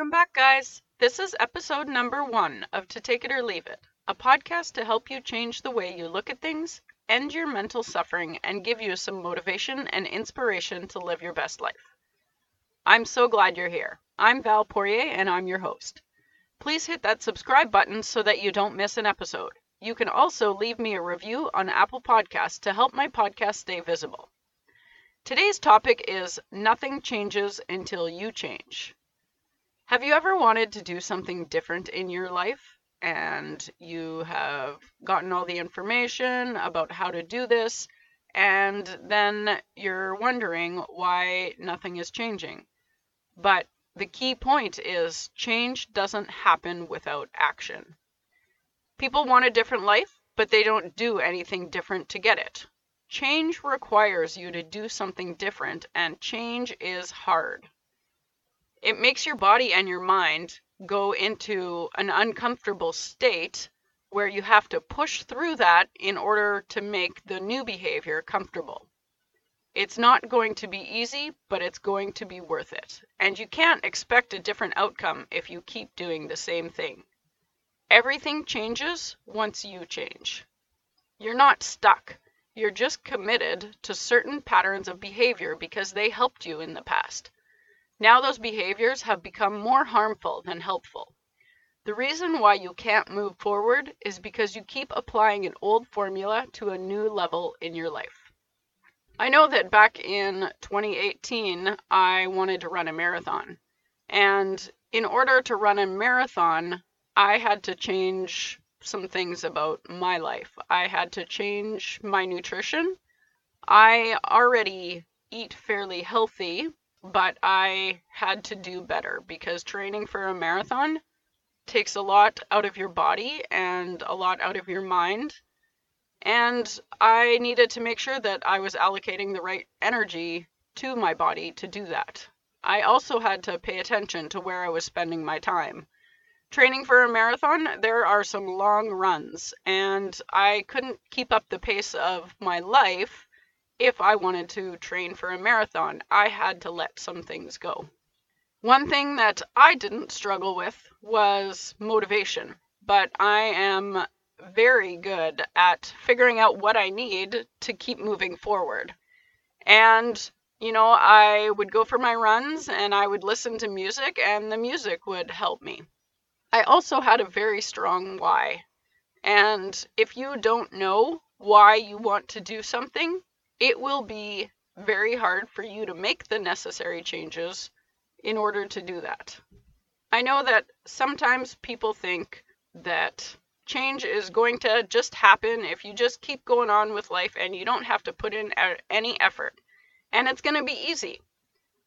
Welcome back, guys. This is episode number one of To Take It or Leave It, a podcast to help you change the way you look at things, end your mental suffering, and give you some motivation and inspiration to live your best life. I'm so glad you're here. I'm Val Poirier, and I'm your host. Please hit that subscribe button so that you don't miss an episode. You can also leave me a review on Apple Podcasts to help my podcast stay visible. Today's topic is Nothing Changes Until You Change. Have you ever wanted to do something different in your life and you have gotten all the information about how to do this and then you're wondering why nothing is changing? But the key point is change doesn't happen without action. People want a different life, but they don't do anything different to get it. Change requires you to do something different, and change is hard it makes your body and your mind go into an uncomfortable state where you have to push through that in order to make the new behavior comfortable. It's not going to be easy, but it's going to be worth it. And you can't expect a different outcome if you keep doing the same thing. Everything changes once you change. You're not stuck. You're just committed to certain patterns of behavior because they helped you in the past. Now those behaviors have become more harmful than helpful. The reason why you can't move forward is because you keep applying an old formula to a new level in your life. I know that back in 2018, I wanted to run a marathon. And in order to run a marathon, I had to change some things about my life. I had to change my nutrition. I already eat fairly healthy, but I had to do better because training for a marathon takes a lot out of your body and a lot out of your mind. And I needed to make sure that I was allocating the right energy to my body to do that. I also had to pay attention to where I was spending my time. Training for a marathon, there are some long runs, and I couldn't keep up the pace of my life if I wanted to train for a marathon, I had to let some things go. One thing that I didn't struggle with was motivation, but I am very good at figuring out what I need to keep moving forward. And, you know, I would go for my runs and I would listen to music, and the music would help me. I also had a very strong why. And if you don't know why you want to do something, it will be very hard for you to make the necessary changes in order to do that. I know that sometimes people think that change is going to just happen if you just keep going on with life and you don't have to put in any effort. And it's going to be easy.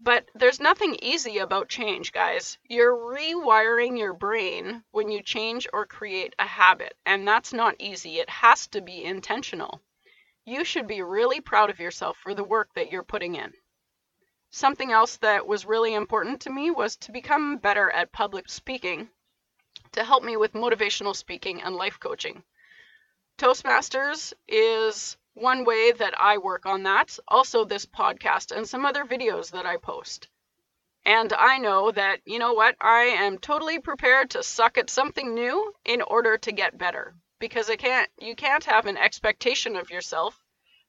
But there's nothing easy about change, guys. You're rewiring your brain when you change or create a habit, and that's not easy. It has to be intentional. You should be really proud of yourself for the work that you're putting in. Something else that was really important to me was to become better at public speaking to help me with motivational speaking and life coaching. Toastmasters is one way that I work on that, also this podcast and some other videos that I post. And I know that, you know what, I am totally prepared to suck at something new in order to get better because it can't you can't have an expectation of yourself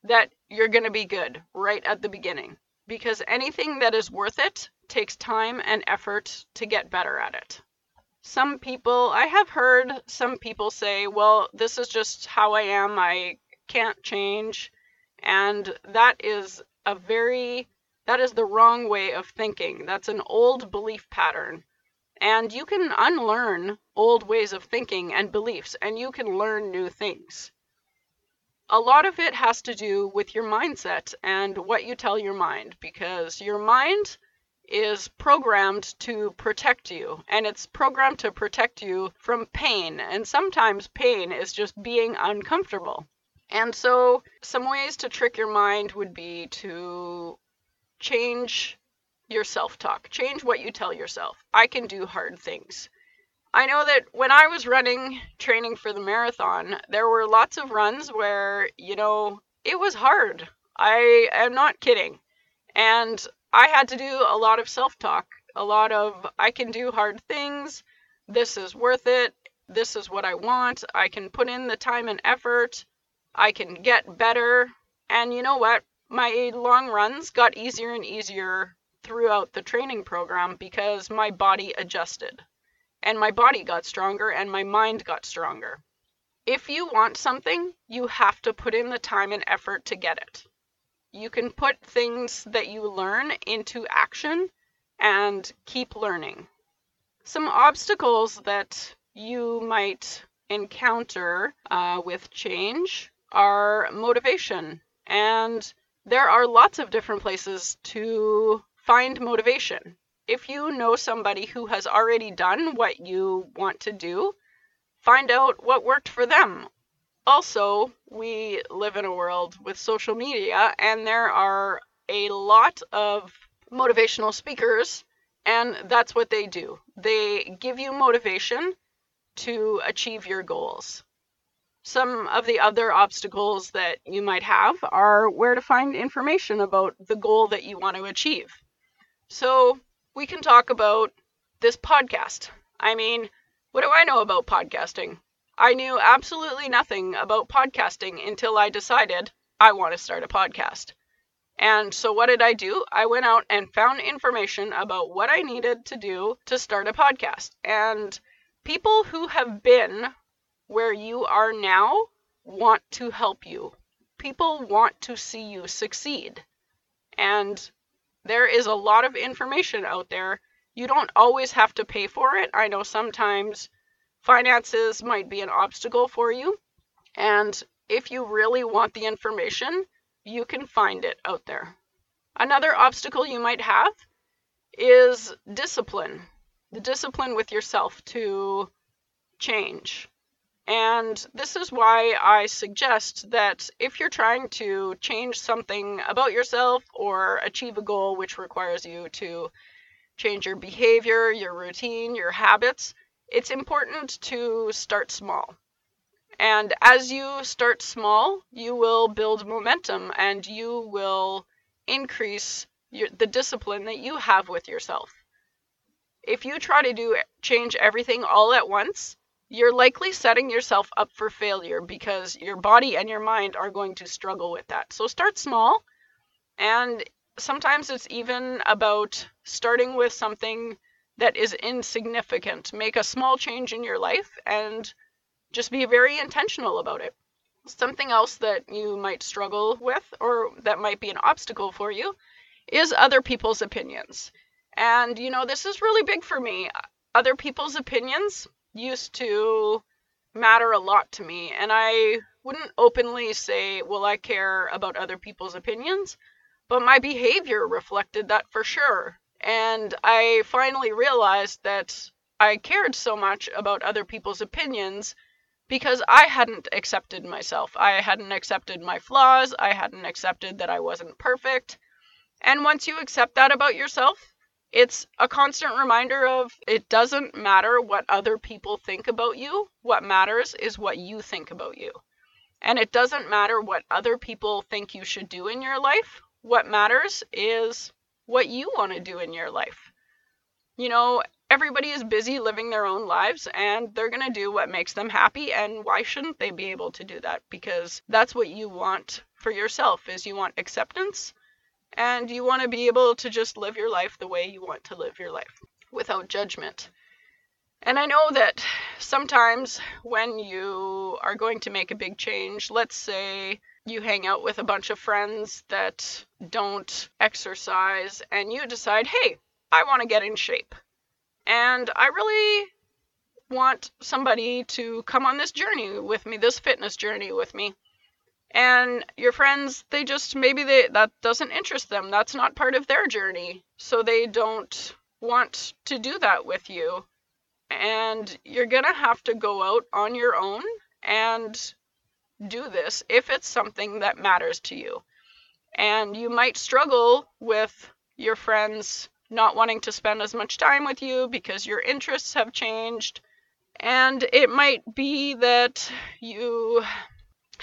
that you're going to be good right at the beginning because anything that is worth it takes time and effort to get better at it. Some people, I have heard some people say, well, this is just how I am, I can't change. And that is a very, that is the wrong way of thinking. That's an old belief pattern. And you can unlearn old ways of thinking and beliefs, and you can learn new things. A lot of it has to do with your mindset and what you tell your mind, because your mind is programmed to protect you, and it's programmed to protect you from pain. And sometimes pain is just being uncomfortable. And so, some ways to trick your mind would be to change your self talk. Change what you tell yourself. I can do hard things. I know that when I was running training for the marathon, there were lots of runs where, you know, it was hard. I am not kidding. And I had to do a lot of self talk a lot of I can do hard things, this is worth it, this is what I want, I can put in the time and effort, I can get better. And you know what? My long runs got easier and easier throughout the training program because my body adjusted. And my body got stronger and my mind got stronger. If you want something, you have to put in the time and effort to get it. You can put things that you learn into action and keep learning. Some obstacles that you might encounter uh, with change are motivation. And there are lots of different places to find motivation. If you know somebody who has already done what you want to do, find out what worked for them. Also, we live in a world with social media, and there are a lot of motivational speakers, and that's what they do. They give you motivation to achieve your goals. Some of the other obstacles that you might have are where to find information about the goal that you want to achieve. So, we can talk about this podcast. I mean, what do I know about podcasting? I knew absolutely nothing about podcasting until I decided I want to start a podcast. And so, what did I do? I went out and found information about what I needed to do to start a podcast. And people who have been where you are now want to help you. People want to see you succeed. And there is a lot of information out there you don't always have to pay for it. I know sometimes finances might be an obstacle for you. And if you really want the information, you can find it out there. Another obstacle you might have is discipline the discipline with yourself to change. And this is why I suggest that if you're trying to change something about yourself or achieve a goal which requires you to change your behavior, your routine, your habits, it's important to start small. And as you start small, you will build momentum and you will increase your, the discipline that you have with yourself. If you try to do change everything all at once, you're likely setting yourself up for failure because your body and your mind are going to struggle with that. So start small and sometimes it's even about starting with something that is insignificant. Make a small change in your life and just be very intentional about it. Something else that you might struggle with or that might be an obstacle for you is other people's opinions. And you know, this is really big for me. Other people's opinions used to matter a lot to me, and I wouldn't openly say, well, I care about other people's opinions but my behavior reflected that for sure. And I finally realized that I cared so much about other people's opinions because I hadn't accepted myself. I hadn't accepted my flaws. I hadn't accepted that I wasn't perfect. And once you accept that about yourself, it's a constant reminder of it doesn't matter what other people think about you. What matters is what you think about you. And it doesn't matter what other people think you should do in your life. What matters is what you want to do in your life. You know, everybody is busy living their own lives and they're going to do what makes them happy and why shouldn't they be able to do that because that's what you want for yourself is you want acceptance and you want to be able to just live your life the way you want to live your life without judgment. And I know that sometimes when you are going to make a big change, let's say you hang out with a bunch of friends that don't exercise and you decide, hey, I want to get in shape. And I really want somebody to come on this journey with me, this fitness journey with me. And your friends, they just maybe they that doesn't interest them. That's not part of their journey. So they don't want to do that with you. And you're going to have to go out on your own and do this if it's something that matters to you. And you might struggle with your friends not wanting to spend as much time with you because your interests have changed. And it might be that you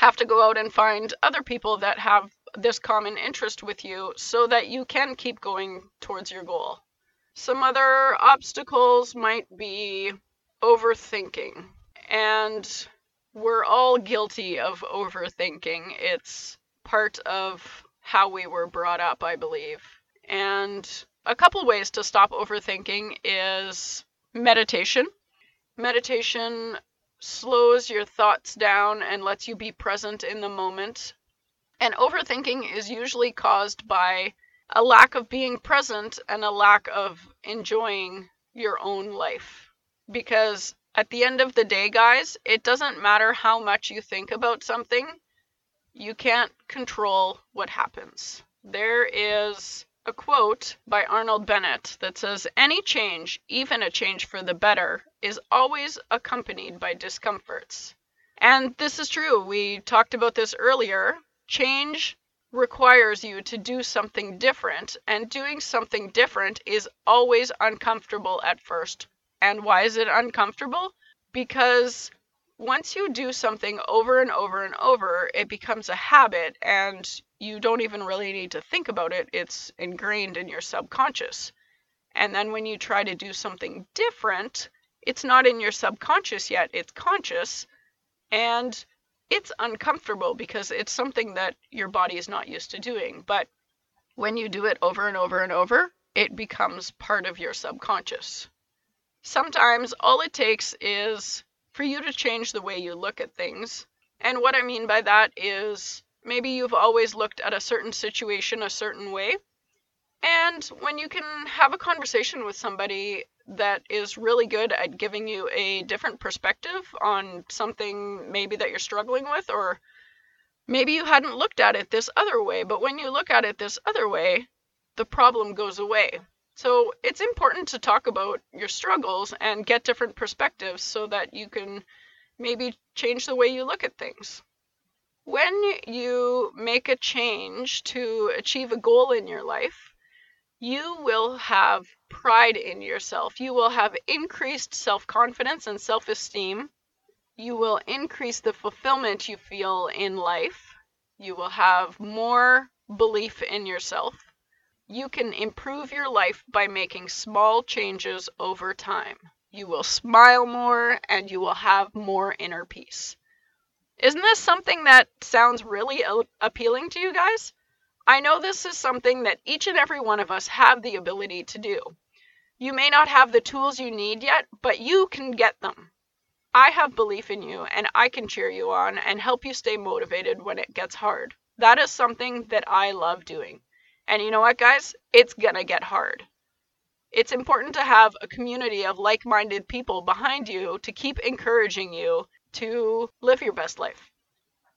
have to go out and find other people that have this common interest with you so that you can keep going towards your goal. Some other obstacles might be overthinking. And we're all guilty of overthinking. It's part of how we were brought up, I believe. And a couple ways to stop overthinking is meditation. Meditation slows your thoughts down and lets you be present in the moment. And overthinking is usually caused by a lack of being present and a lack of enjoying your own life. Because at the end of the day, guys, it doesn't matter how much you think about something, you can't control what happens. There is a quote by Arnold Bennett that says Any change, even a change for the better, is always accompanied by discomforts. And this is true. We talked about this earlier. Change requires you to do something different, and doing something different is always uncomfortable at first. And why is it uncomfortable? Because once you do something over and over and over, it becomes a habit and you don't even really need to think about it. It's ingrained in your subconscious. And then when you try to do something different, it's not in your subconscious yet, it's conscious. And it's uncomfortable because it's something that your body is not used to doing. But when you do it over and over and over, it becomes part of your subconscious. Sometimes all it takes is for you to change the way you look at things. And what I mean by that is maybe you've always looked at a certain situation a certain way. And when you can have a conversation with somebody that is really good at giving you a different perspective on something maybe that you're struggling with, or maybe you hadn't looked at it this other way, but when you look at it this other way, the problem goes away. So it's important to talk about your struggles and get different perspectives so that you can maybe change the way you look at things. When you make a change to achieve a goal in your life, you will have pride in yourself. You will have increased self confidence and self esteem. You will increase the fulfillment you feel in life. You will have more belief in yourself you can improve your life by making small changes over time. You will smile more and you will have more inner peace. Isn't this something that sounds really appealing to you guys? I know this is something that each and every one of us have the ability to do. You may not have the tools you need yet, but you can get them. I have belief in you and I can cheer you on and help you stay motivated when it gets hard. That is something that I love doing. And you know what, guys? It's going to get hard. It's important to have a community of like minded people behind you to keep encouraging you to live your best life.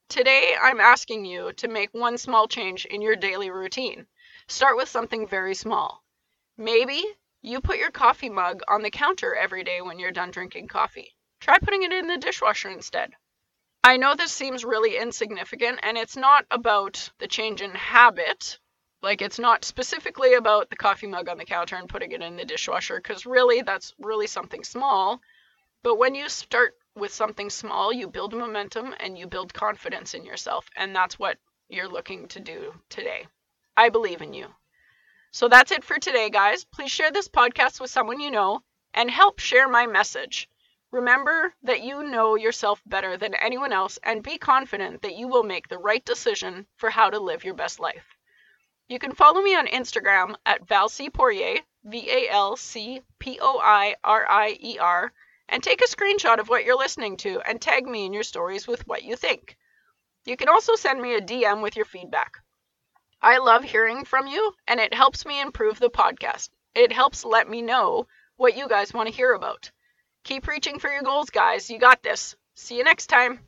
Today, I'm asking you to make one small change in your daily routine. Start with something very small. Maybe you put your coffee mug on the counter every day when you're done drinking coffee. Try putting it in the dishwasher instead. I know this seems really insignificant, and it's not about the change in habit like it's not specifically about the coffee mug on the counter and putting it in the dishwasher because really that's really something small. But when you start with something small, you build momentum and you build confidence in yourself. And that's what you're looking to do today. I believe in you. So that's it for today, guys. Please share this podcast with someone you know and help share my message. Remember that you know yourself better than anyone else and be confident that you will make the right decision for how to live your best life. You can follow me on Instagram at Valcy Poirier, V A L C P O I R I E R, and take a screenshot of what you're listening to and tag me in your stories with what you think. You can also send me a DM with your feedback. I love hearing from you, and it helps me improve the podcast. It helps let me know what you guys want to hear about. Keep reaching for your goals, guys. You got this. See you next time.